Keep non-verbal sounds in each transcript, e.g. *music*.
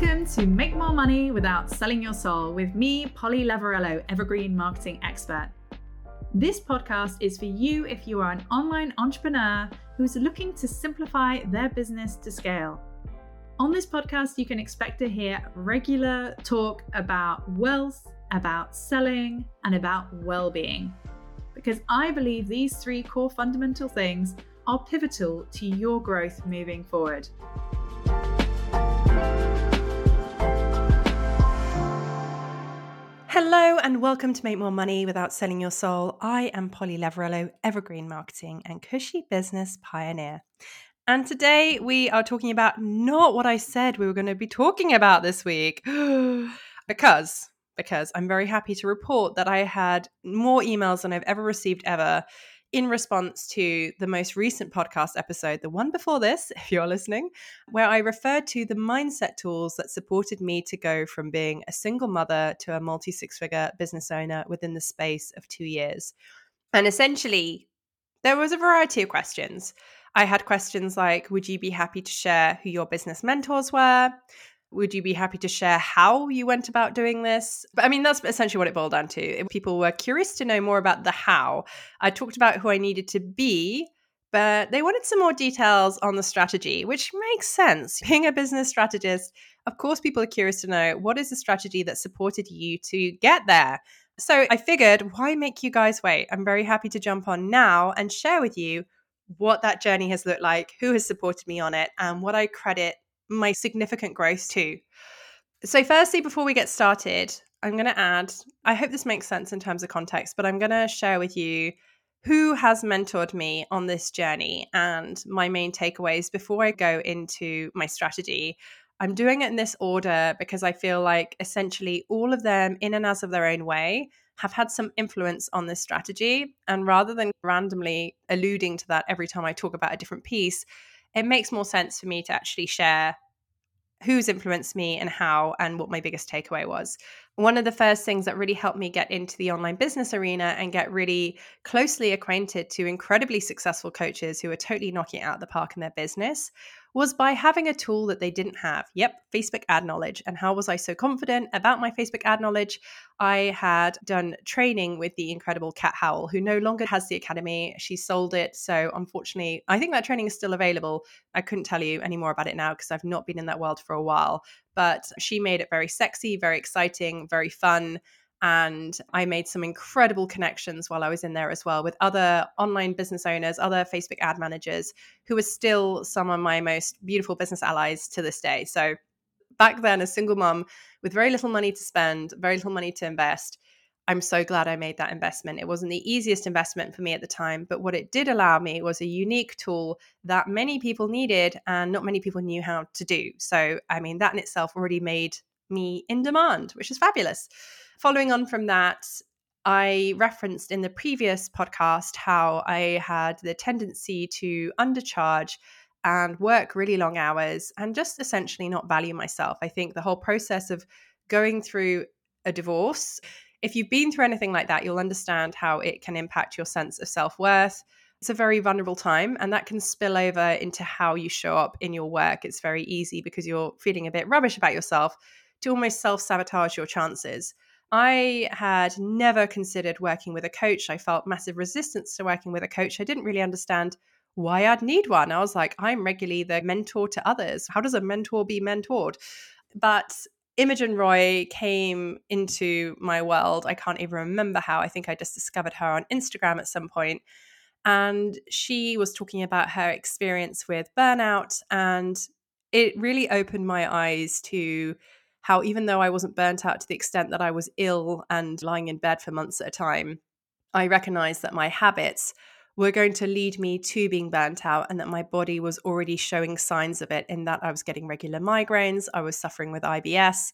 Welcome to Make More Money Without Selling Your Soul with me, Polly Lavarello, Evergreen Marketing Expert. This podcast is for you if you are an online entrepreneur who is looking to simplify their business to scale. On this podcast, you can expect to hear regular talk about wealth, about selling, and about well being. Because I believe these three core fundamental things are pivotal to your growth moving forward. Hello and welcome to Make More Money Without Selling Your Soul. I am Polly Lavarello, Evergreen Marketing and Cushy Business Pioneer. And today we are talking about not what I said we were going to be talking about this week. *gasps* because because I'm very happy to report that I had more emails than I've ever received ever in response to the most recent podcast episode, the one before this, *laughs* if you're listening, where I referred to the mindset tools that supported me to go from being a single mother to a multi six figure business owner within the space of two years. And essentially, there was a variety of questions. I had questions like Would you be happy to share who your business mentors were? Would you be happy to share how you went about doing this? But I mean, that's essentially what it boiled down to. People were curious to know more about the how. I talked about who I needed to be, but they wanted some more details on the strategy, which makes sense. Being a business strategist, of course, people are curious to know what is the strategy that supported you to get there. So I figured, why make you guys wait? I'm very happy to jump on now and share with you what that journey has looked like, who has supported me on it, and what I credit my significant growth too. So, firstly, before we get started, I'm going to add, I hope this makes sense in terms of context, but I'm going to share with you who has mentored me on this journey and my main takeaways before I go into my strategy. I'm doing it in this order because I feel like essentially all of them, in and as of their own way, have had some influence on this strategy. And rather than randomly alluding to that every time I talk about a different piece, it makes more sense for me to actually share who's influenced me and how and what my biggest takeaway was. One of the first things that really helped me get into the online business arena and get really closely acquainted to incredibly successful coaches who are totally knocking out of the park in their business was by having a tool that they didn't have. Yep, Facebook ad knowledge. And how was I so confident about my Facebook ad knowledge? I had done training with the incredible Kat Howell, who no longer has the academy. She sold it. So unfortunately, I think that training is still available. I couldn't tell you any more about it now because I've not been in that world for a while. But she made it very sexy, very exciting, very fun. And I made some incredible connections while I was in there as well with other online business owners, other Facebook ad managers who are still some of my most beautiful business allies to this day. So back then, a single mom with very little money to spend, very little money to invest, I'm so glad I made that investment. It wasn't the easiest investment for me at the time, but what it did allow me was a unique tool that many people needed and not many people knew how to do. So, I mean, that in itself already made me in demand, which is fabulous following on from that, I referenced in the previous podcast how I had the tendency to undercharge and work really long hours and just essentially not value myself. I think the whole process of going through a divorce, if you've been through anything like that, you'll understand how it can impact your sense of self worth. It's a very vulnerable time, and that can spill over into how you show up in your work. It's very easy because you're feeling a bit rubbish about yourself to almost self sabotage your chances. I had never considered working with a coach. I felt massive resistance to working with a coach. I didn't really understand why I'd need one. I was like, I'm regularly the mentor to others. How does a mentor be mentored? But Imogen Roy came into my world. I can't even remember how. I think I just discovered her on Instagram at some point. And she was talking about her experience with burnout. And it really opened my eyes to how even though I wasn't burnt out to the extent that I was ill and lying in bed for months at a time, I recognized that my habits were going to lead me to being burnt out and that my body was already showing signs of it in that I was getting regular migraines, I was suffering with IBS,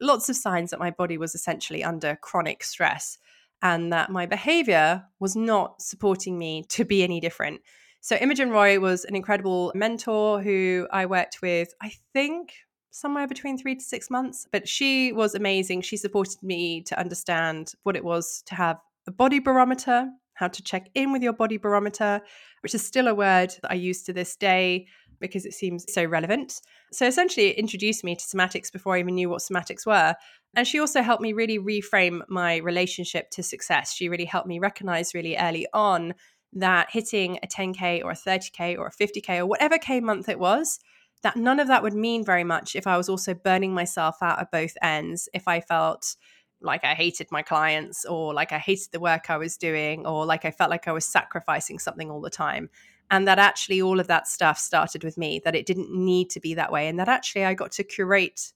lots of signs that my body was essentially under chronic stress and that my behavior was not supporting me to be any different. So Imogen Roy was an incredible mentor who I worked with, I think somewhere between three to six months. But she was amazing. She supported me to understand what it was to have a body barometer, how to check in with your body barometer, which is still a word that I use to this day. because it seems so relevant. So essentially, it introduced me to somatics before I even knew what somatics were. And she also helped me really reframe my relationship to success. She really helped me recognize really early on that hitting a 10K or a 30K or a 50K or whatever K month it was, that none of that would mean very much if I was also burning myself out at both ends, if I felt like I hated my clients or like I hated the work I was doing or like I felt like I was sacrificing something all the time. And that actually all of that stuff started with me, that it didn't need to be that way. And that actually I got to curate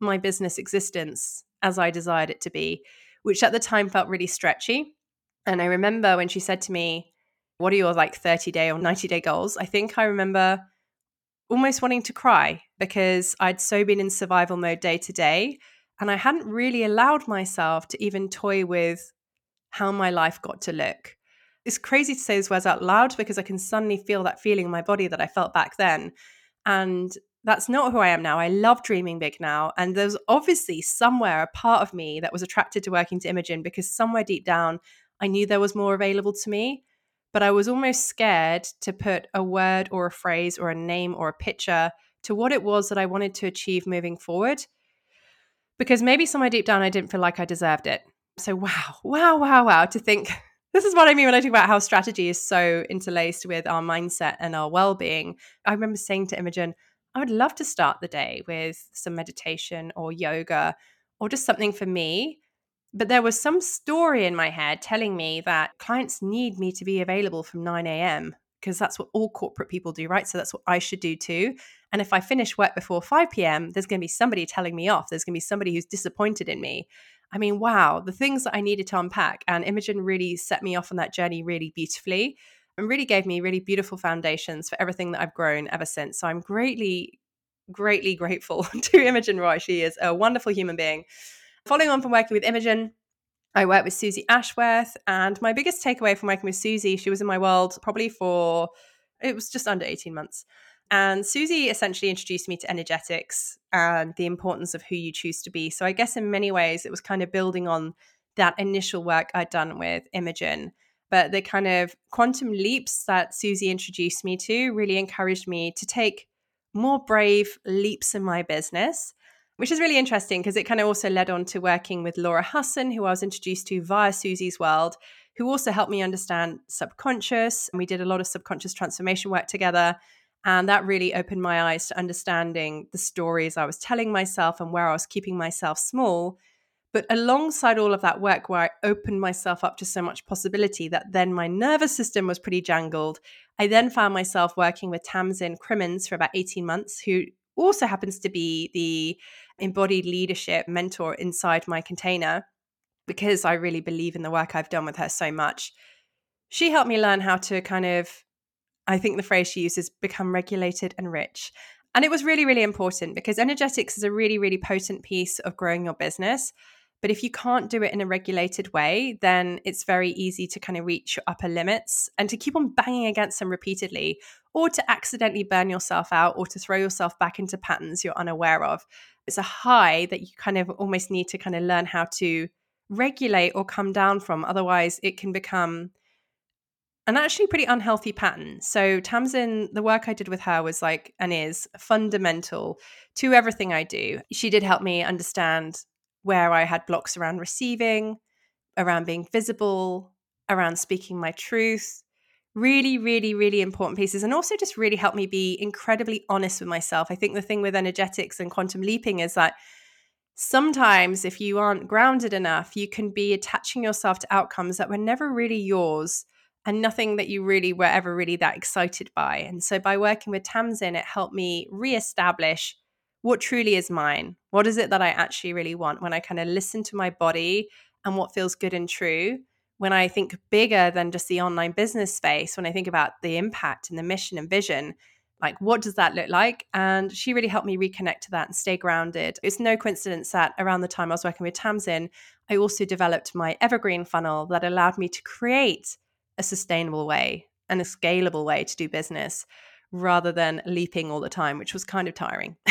my business existence as I desired it to be, which at the time felt really stretchy. And I remember when she said to me, What are your like 30 day or 90 day goals? I think I remember almost wanting to cry because I'd so been in survival mode day to day and I hadn't really allowed myself to even toy with how my life got to look. It's crazy to say those words out loud because I can suddenly feel that feeling in my body that I felt back then. And that's not who I am now. I love dreaming big now. And there's obviously somewhere a part of me that was attracted to working to Imogen because somewhere deep down, I knew there was more available to me. But I was almost scared to put a word or a phrase or a name or a picture to what it was that I wanted to achieve moving forward because maybe somewhere deep down I didn't feel like I deserved it. So, wow, *laughs* wow, wow, wow, to think *laughs* this is what I mean when I talk about how strategy is so interlaced with our mindset and our well being. I remember saying to Imogen, I would love to start the day with some meditation or yoga or just something for me. But there was some story in my head telling me that clients need me to be available from 9 a.m because that's what all corporate people do, right? So that's what I should do too. And if I finish work before 5 p.m., there's going to be somebody telling me off. There's going to be somebody who's disappointed in me. I mean, wow, the things that I needed to unpack. And Imogen really set me off on that journey really beautifully and really gave me really beautiful foundations for everything that I've grown ever since. So I'm greatly, greatly grateful *laughs* to Imogen Roy. She is a wonderful human being. Following on from working with Imogen, I worked with Susie Ashworth, and my biggest takeaway from working with Susie, she was in my world probably for it was just under 18 months. And Susie essentially introduced me to energetics and the importance of who you choose to be. So I guess in many ways it was kind of building on that initial work I'd done with Imogen. But the kind of quantum leaps that Susie introduced me to really encouraged me to take more brave leaps in my business which is really interesting because it kind of also led on to working with Laura Husson, who I was introduced to via Susie's World, who also helped me understand subconscious. And we did a lot of subconscious transformation work together. And that really opened my eyes to understanding the stories I was telling myself and where I was keeping myself small. But alongside all of that work, where I opened myself up to so much possibility that then my nervous system was pretty jangled, I then found myself working with Tamsin Crimmins for about 18 months, who also happens to be the embodied leadership mentor inside my container because I really believe in the work I've done with her so much. She helped me learn how to kind of, I think the phrase she uses, become regulated and rich. And it was really, really important because energetics is a really, really potent piece of growing your business. But if you can't do it in a regulated way, then it's very easy to kind of reach your upper limits and to keep on banging against them repeatedly, or to accidentally burn yourself out or to throw yourself back into patterns you're unaware of. It's a high that you kind of almost need to kind of learn how to regulate or come down from. Otherwise, it can become an actually pretty unhealthy pattern. So, Tamsin, the work I did with her was like and is fundamental to everything I do. She did help me understand where I had blocks around receiving, around being visible, around speaking my truth. Really, really, really important pieces. And also just really helped me be incredibly honest with myself. I think the thing with energetics and quantum leaping is that sometimes if you aren't grounded enough, you can be attaching yourself to outcomes that were never really yours and nothing that you really were ever really that excited by. And so by working with Tamsin, it helped me reestablish what truly is mine. What is it that I actually really want when I kind of listen to my body and what feels good and true? When I think bigger than just the online business space, when I think about the impact and the mission and vision, like what does that look like? And she really helped me reconnect to that and stay grounded. It's no coincidence that around the time I was working with Tamsin, I also developed my evergreen funnel that allowed me to create a sustainable way and a scalable way to do business rather than leaping all the time, which was kind of tiring. *laughs*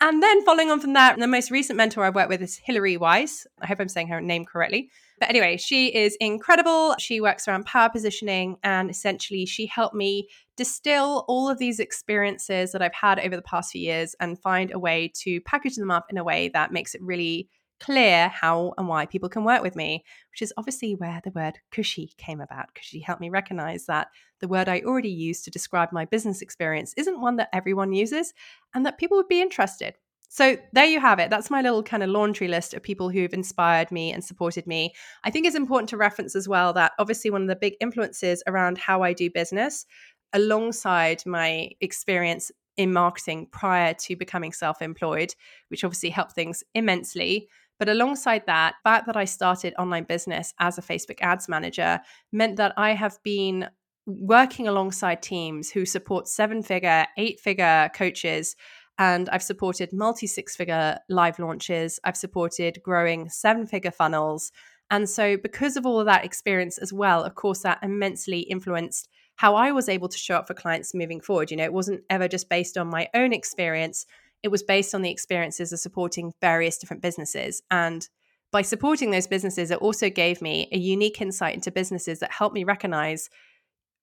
and then following on from that, the most recent mentor I've worked with is Hilary Weiss. I hope I'm saying her name correctly. But anyway, she is incredible. She works around power positioning and essentially she helped me distill all of these experiences that I've had over the past few years and find a way to package them up in a way that makes it really clear how and why people can work with me, which is obviously where the word cushy came about. Cushy helped me recognize that the word I already use to describe my business experience isn't one that everyone uses and that people would be interested. So there you have it. That's my little kind of laundry list of people who've inspired me and supported me. I think it's important to reference as well that obviously one of the big influences around how I do business, alongside my experience in marketing prior to becoming self employed, which obviously helped things immensely. But alongside that, the fact that I started online business as a Facebook ads manager meant that I have been working alongside teams who support seven figure, eight figure coaches and I've supported multi six figure live launches. I've supported growing seven figure funnels. And so, because of all of that experience as well, of course, that immensely influenced how I was able to show up for clients moving forward. You know, it wasn't ever just based on my own experience, it was based on the experiences of supporting various different businesses. And by supporting those businesses, it also gave me a unique insight into businesses that helped me recognize,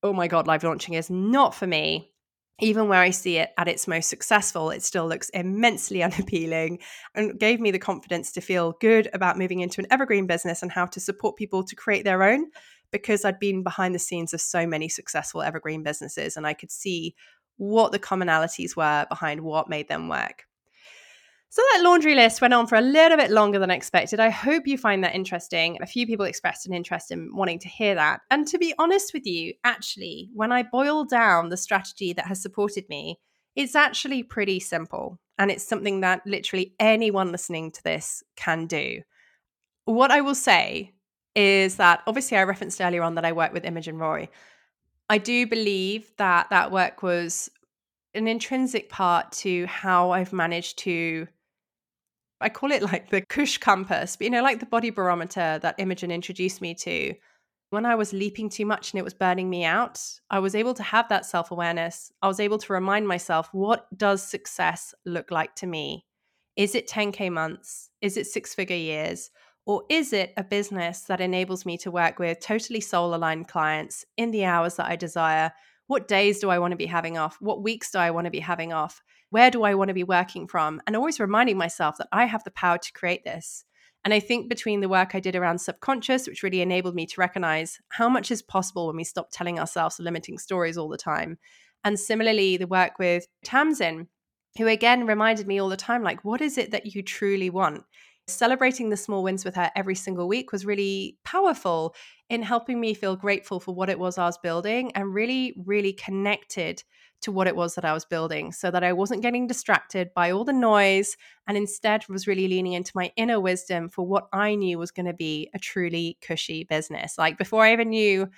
oh my God, live launching is not for me even where I see it at its most successful, it still looks immensely *laughs* unappealing and gave me the confidence to feel good about moving into an evergreen business and how to support people to create their own because I'd been behind the scenes of so many successful evergreen businesses and I could see what the commonalities were behind what made them work. So that laundry list went on for a little bit longer than expected. I hope you find that interesting. A few people expressed an interest in wanting to hear that. And to be honest with you, actually, when I boil down the strategy that has supported me, it's actually pretty simple. And it's something that literally anyone listening to this can do. What I will say is that obviously I referenced earlier on that I work with Imogen Roy. I do believe that that work was an intrinsic part to how I've managed to I call it like the cush compass, but you know, like the body barometer that Imogen introduced me to. When I was leaping too much and it was burning me out, I was able to have that self awareness. I was able to remind myself, what does success look like to me? Is it 10K months? Is it six figure years? Or is it a business that enables me to work with totally soul aligned clients in the hours that I desire? What days do I want to be having off? What weeks do I want to be having off? where do I want to be working from? And always reminding myself that I have the power to create this. And I think between the work I did around subconscious, which really enabled me to recognize how much is possible when we stop telling ourselves limiting stories all the time. And similarly, the work with Tamsin, who again reminded me all the time, like, what is it that you truly want? Celebrating the small wins with her every single week was really powerful in helping me feel grateful for what it was I was building and really, really connected to what it was that I was building so that I wasn't getting distracted by all the noise and instead was really leaning into my inner wisdom for what I knew was going to be a truly cushy business. Like before I even knew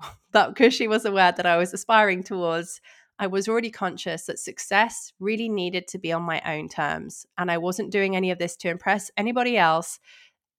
*laughs* that cushy was a word that I was aspiring towards, I was already conscious that success really needed to be on my own terms. And I wasn't doing any of this to impress anybody else.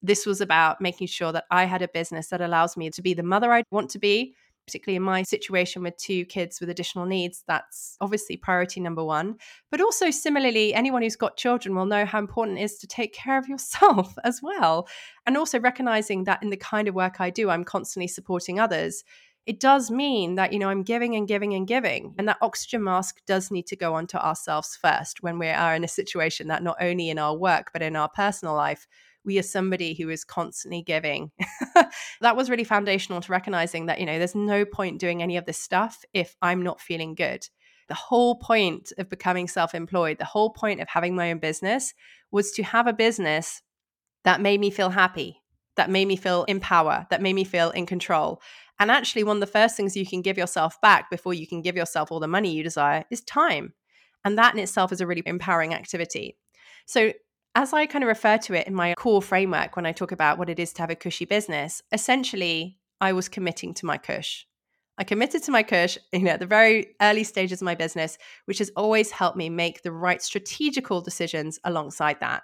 This was about making sure that I had a business that allows me to be the mother I want to be, particularly in my situation with two kids with additional needs, that's obviously priority number one. But also, similarly, anyone who's got children will know how important it is to take care of yourself *laughs* as well. And also recognizing that in the kind of work I do, I'm constantly supporting others. It does mean that, you know, I'm giving and giving and giving. And that oxygen mask does need to go onto ourselves first when we are in a situation that not only in our work, but in our personal life, we are somebody who is constantly giving. *laughs* that was really foundational to recognizing that, you know, there's no point doing any of this stuff if I'm not feeling good. The whole point of becoming self employed, the whole point of having my own business was to have a business that made me feel happy, that made me feel in power, that made me feel in control. And actually, one of the first things you can give yourself back before you can give yourself all the money you desire is time. And that in itself is a really empowering activity. So, as I kind of refer to it in my core framework when I talk about what it is to have a cushy business, essentially, I was committing to my cush. I committed to my cush, *laughs* you know, at the very early stages of my business, which has always helped me make the right strategical decisions alongside that.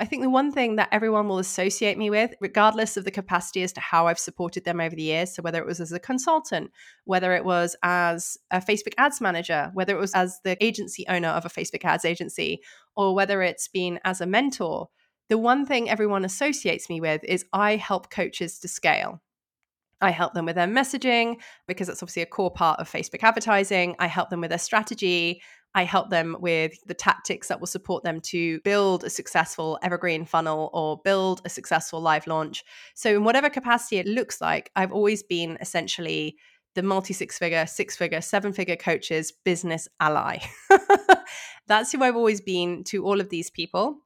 I think the one thing that everyone will associate me with, regardless of the capacity as to how I've supported them over the years, so whether it was as a consultant, whether it was as a Facebook ads manager, whether it was as the agency owner of a Facebook ads agency, or whether it's been as a mentor, the one thing everyone associates me with is I help coaches to scale. I help them with their messaging because that's obviously a core part of Facebook advertising. I help them with their strategy. I help them with the tactics that will support them to build a successful evergreen funnel or build a successful live launch. So, in whatever capacity it looks like, I've always been essentially the multi six figure, six figure, seven figure coaches business ally. *laughs* That's who I've always been to all of these people.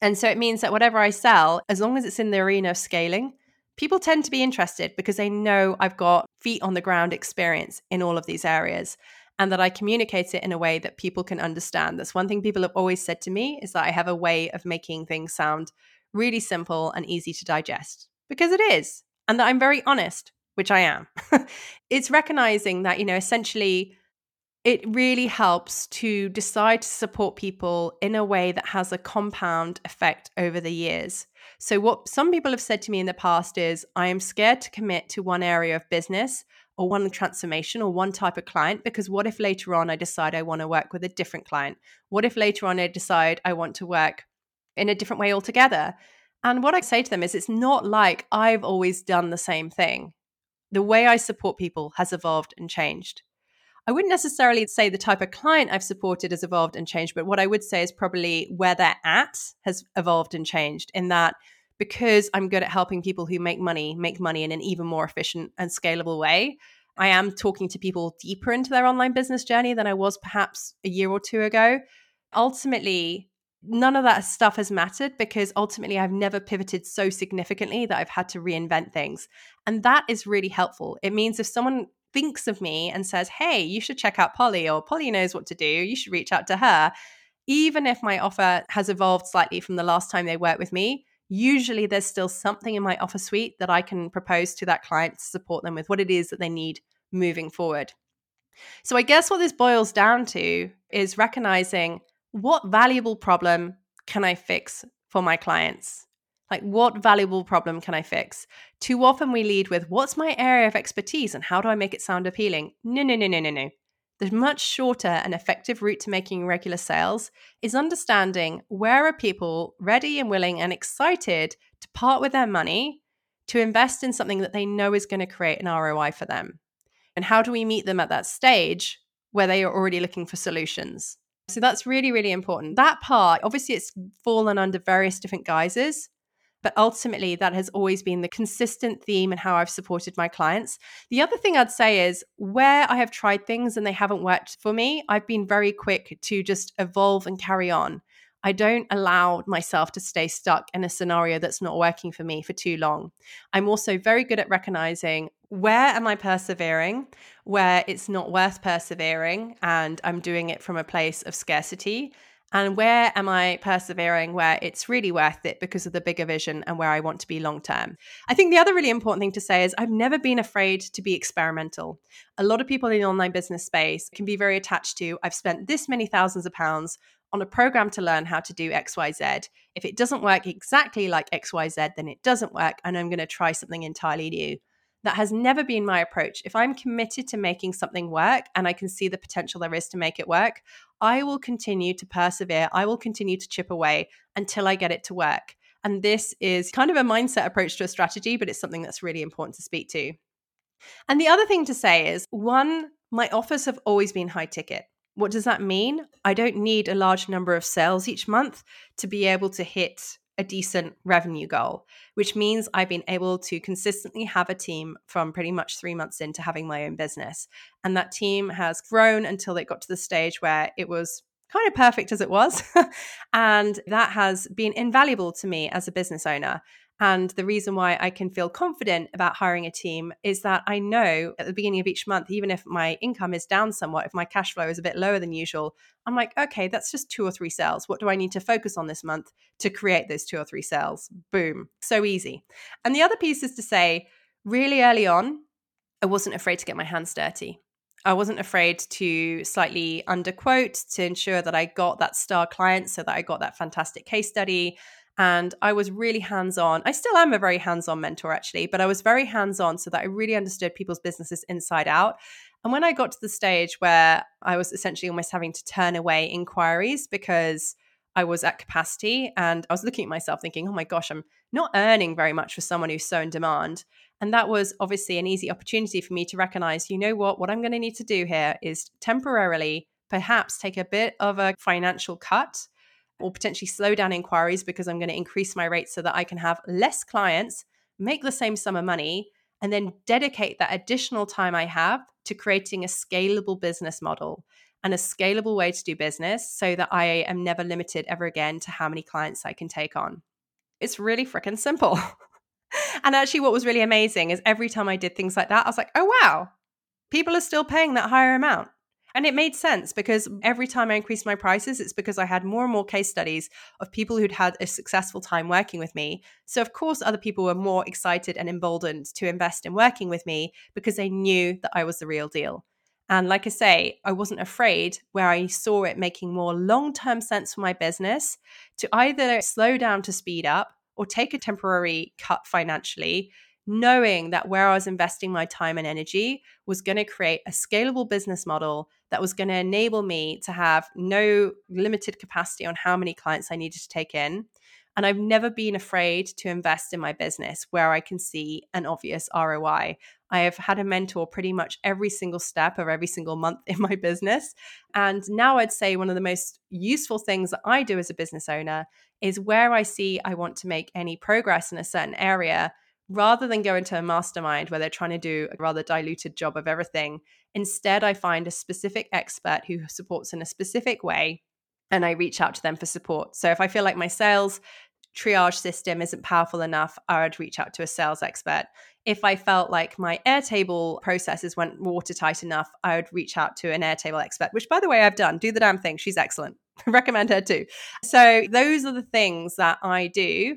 And so it means that whatever I sell, as long as it's in the arena of scaling, people tend to be interested because they know I've got feet on the ground experience in all of these areas and that I communicate it in a way that people can understand. That's one thing people have always said to me is that I have a way of making things sound really simple and easy to digest because it is, and that I'm very honest, which I am. *laughs* it's recognizing that, you know, essentially it really helps to decide to support people in a way that has a compound effect over the years. So, what some people have said to me in the past is, I am scared to commit to one area of business or one transformation or one type of client because what if later on I decide I want to work with a different client? What if later on I decide I want to work in a different way altogether? And what I say to them is it's not like I've always done the same thing. The way I support people has evolved and changed. I wouldn't necessarily say the type of client I've supported has evolved and changed, but what I would say is probably where they're at has evolved and changed in that because I'm good at helping people who make money make money in an even more efficient and scalable way. I am talking to people deeper into their online business journey than I was perhaps a year or two ago. Ultimately, none of that stuff has mattered because ultimately I've never pivoted so significantly that I've had to reinvent things. And that is really helpful. It means if someone thinks of me and says, Hey, you should check out Polly, or Polly knows what to do, you should reach out to her. Even if my offer has evolved slightly from the last time they worked with me, usually there's still something in my offer suite that I can propose to that client to support them with what it is that they need moving forward. So I guess what this boils down to is recognizing what valuable problem can I fix for my clients? Like, what valuable problem can I fix? Too often we lead with, what's my area of expertise and how do I make it sound appealing? No, no, no, no, no, no. The much shorter and effective route to making regular sales is understanding where are people ready and willing and excited to part with their money to invest in something that they know is going to create an ROI for them. And how do we meet them at that stage where they are already looking for solutions? So that's really, really important. That part, obviously, it's fallen under various different guises. But ultimately, that has always been the consistent theme and how I've supported my clients. The other thing I'd say is where I have tried things and they haven't worked for me, I've been very quick to just evolve and carry on. I don't allow myself to stay stuck in a scenario that's not working for me for too long. I'm also very good at recognizing where am I persevering, where it's not worth persevering, and I'm doing it from a place of scarcity and where am I persevering where it's really worth it because of the bigger vision and where I want to be long term? I think the other really important thing to say is I've never been afraid to be experimental. A lot of people in the online business space can be very attached to I've spent this many thousands of pounds on a program to learn how to do XYZ. If it doesn't work exactly like XYZ, then it doesn't work, and I'm going to try something entirely new. That has never been my approach. If I'm committed to making something work and I can see the potential there is to make it work, I will continue to persevere. I will continue to chip away until I get it to work. And this is kind of a mindset approach to a strategy, but it's something that's really important to speak to. And the other thing to say is one, my offers have always been high ticket. What does that mean? I don't need a large number of sales each month to be able to hit a decent revenue goal, which means I've been able to consistently have a team from pretty much three months into having my own business. And that team has grown until it got to the stage where it was kind of perfect as it was. *laughs* and that has been invaluable to me as a business owner. And the reason why I can feel confident about hiring a team is that I know at the beginning of each month, even if my income is down somewhat, if my cash flow is a bit lower than usual, I'm like, okay, that's just two or three sales. What do I need to focus on this month to create those two or three sales? Boom. So easy. And the other piece is to say, really early on, I wasn't afraid to get my hands dirty. I wasn't afraid to slightly underquote to ensure that I got that star client so that I got that fantastic case study and I was really hands on. I still am a very hands on mentor, actually, but I was very hands on so that I really understood people's businesses inside out. And when I got to the stage where I was essentially almost having to turn away inquiries because I was at capacity and I was looking at myself thinking, oh my gosh, I'm not earning very much for someone who's so in demand. And that was obviously an easy opportunity for me to recognize, you know what, what I'm going to need to do here is temporarily perhaps take a bit of a financial cut or potentially slow down inquiries because I'm going to increase my rates so that I can have less clients, make the same sum of money, and then dedicate that additional time I have to creating a scalable business model and a scalable way to do business so that I am never limited ever again to how many clients I can take on. It's really freaking simple. *laughs* and actually, what was really amazing is every time I did things like that, I was like, oh, wow, people are still paying that higher amount. And it made sense because every time I increased my prices, it's because I had more and more case studies of people who'd had a successful time working with me. So, of course, other people were more excited and emboldened to invest in working with me because they knew that I was the real deal. And like I say, I wasn't afraid where I saw it making more long term sense for my business to either slow down to speed up or take a temporary cut financially knowing that where I was investing my time and energy was going to create a scalable business model that was going to enable me to have no limited capacity on how many clients I needed to take in. And I've never been afraid to invest in my business where I can see an obvious ROI. I have had a mentor pretty much every single step of every single month in my business. And now I'd say one of the most useful things that I do as a business owner is where I see I want to make any progress in a certain area rather than go into a mastermind where they're trying to do a rather diluted job of everything, instead, I find a specific expert who supports in a specific way and I reach out to them for support. So if I feel like my sales triage system isn't powerful enough, I would reach out to a sales expert. If I felt like my Airtable processes weren't watertight enough, I would reach out to an Airtable expert, which by the way, I've done. Do the damn thing. She's excellent. *laughs* Recommend her too. So those are the things that I do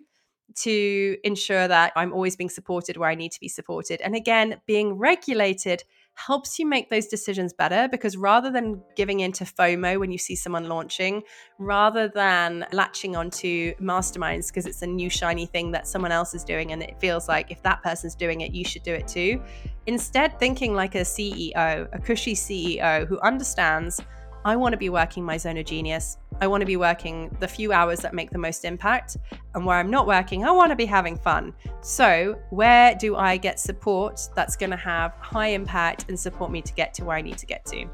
to ensure that I'm always being supported where I need to be supported. And again, being regulated helps you make those decisions better because rather than giving into FOMO when you see someone launching, rather than latching onto masterminds because it's a new shiny thing that someone else is doing and it feels like if that person's doing it, you should do it too. Instead, thinking like a CEO, a cushy CEO who understands I want to be working my zone of genius. I want to be working the few hours that make the most impact. And where I'm not working, I want to be having fun. So, where do I get support that's going to have high impact and support me to get to where I need to get to?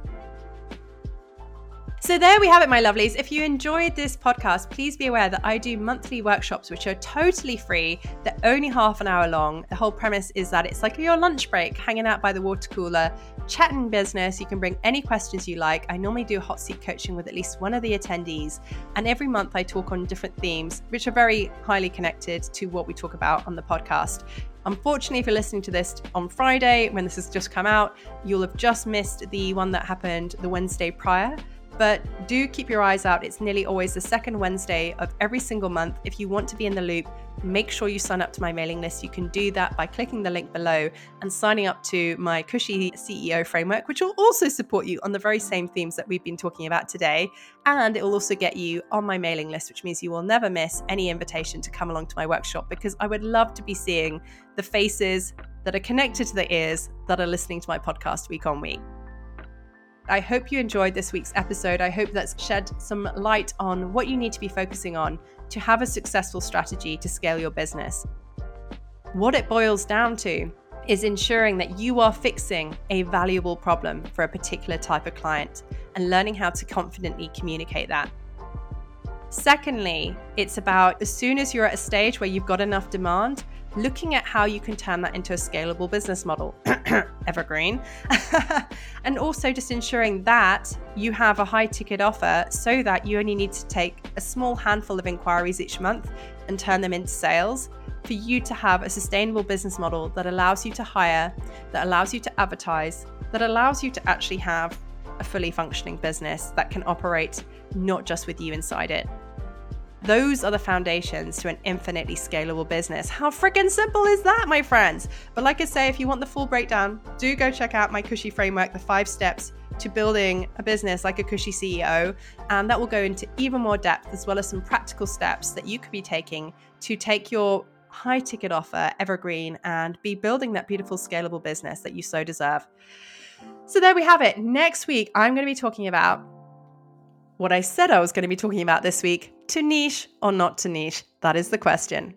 So, there we have it, my lovelies. If you enjoyed this podcast, please be aware that I do monthly workshops, which are totally free. They're only half an hour long. The whole premise is that it's like your lunch break, hanging out by the water cooler, chatting business. You can bring any questions you like. I normally do hot seat coaching with at least one of the attendees. And every month I talk on different themes, which are very highly connected to what we talk about on the podcast. Unfortunately, if you're listening to this on Friday, when this has just come out, you'll have just missed the one that happened the Wednesday prior. But do keep your eyes out. It's nearly always the second Wednesday of every single month. If you want to be in the loop, make sure you sign up to my mailing list. You can do that by clicking the link below and signing up to my Cushy CEO framework, which will also support you on the very same themes that we've been talking about today. And it will also get you on my mailing list, which means you will never miss any invitation to come along to my workshop because I would love to be seeing the faces that are connected to the ears that are listening to my podcast week on week. I hope you enjoyed this week's episode. I hope that's shed some light on what you need to be focusing on to have a successful strategy to scale your business. What it boils down to is ensuring that you are fixing a valuable problem for a particular type of client and learning how to confidently communicate that. Secondly, it's about as soon as you're at a stage where you've got enough demand, looking at how you can turn that into a scalable business model, *clears throat* evergreen, *laughs* and also just ensuring that you have a high ticket offer so that you only need to take a small handful of inquiries each month and turn them into sales for you to have a sustainable business model that allows you to hire, that allows you to advertise, that allows you to actually have a fully functioning business that can operate not just with you inside it. Those are the foundations to an infinitely scalable business. How freaking simple is that, my friends? But like I say, if you want the full breakdown, do go check out my Cushy framework, the five steps to building a business like a Cushy CEO. And that will go into even more depth, as well as some practical steps that you could be taking to take your high ticket offer evergreen and be building that beautiful, scalable business that you so deserve. So, there we have it. Next week, I'm going to be talking about what I said I was going to be talking about this week to niche or not to niche? That is the question.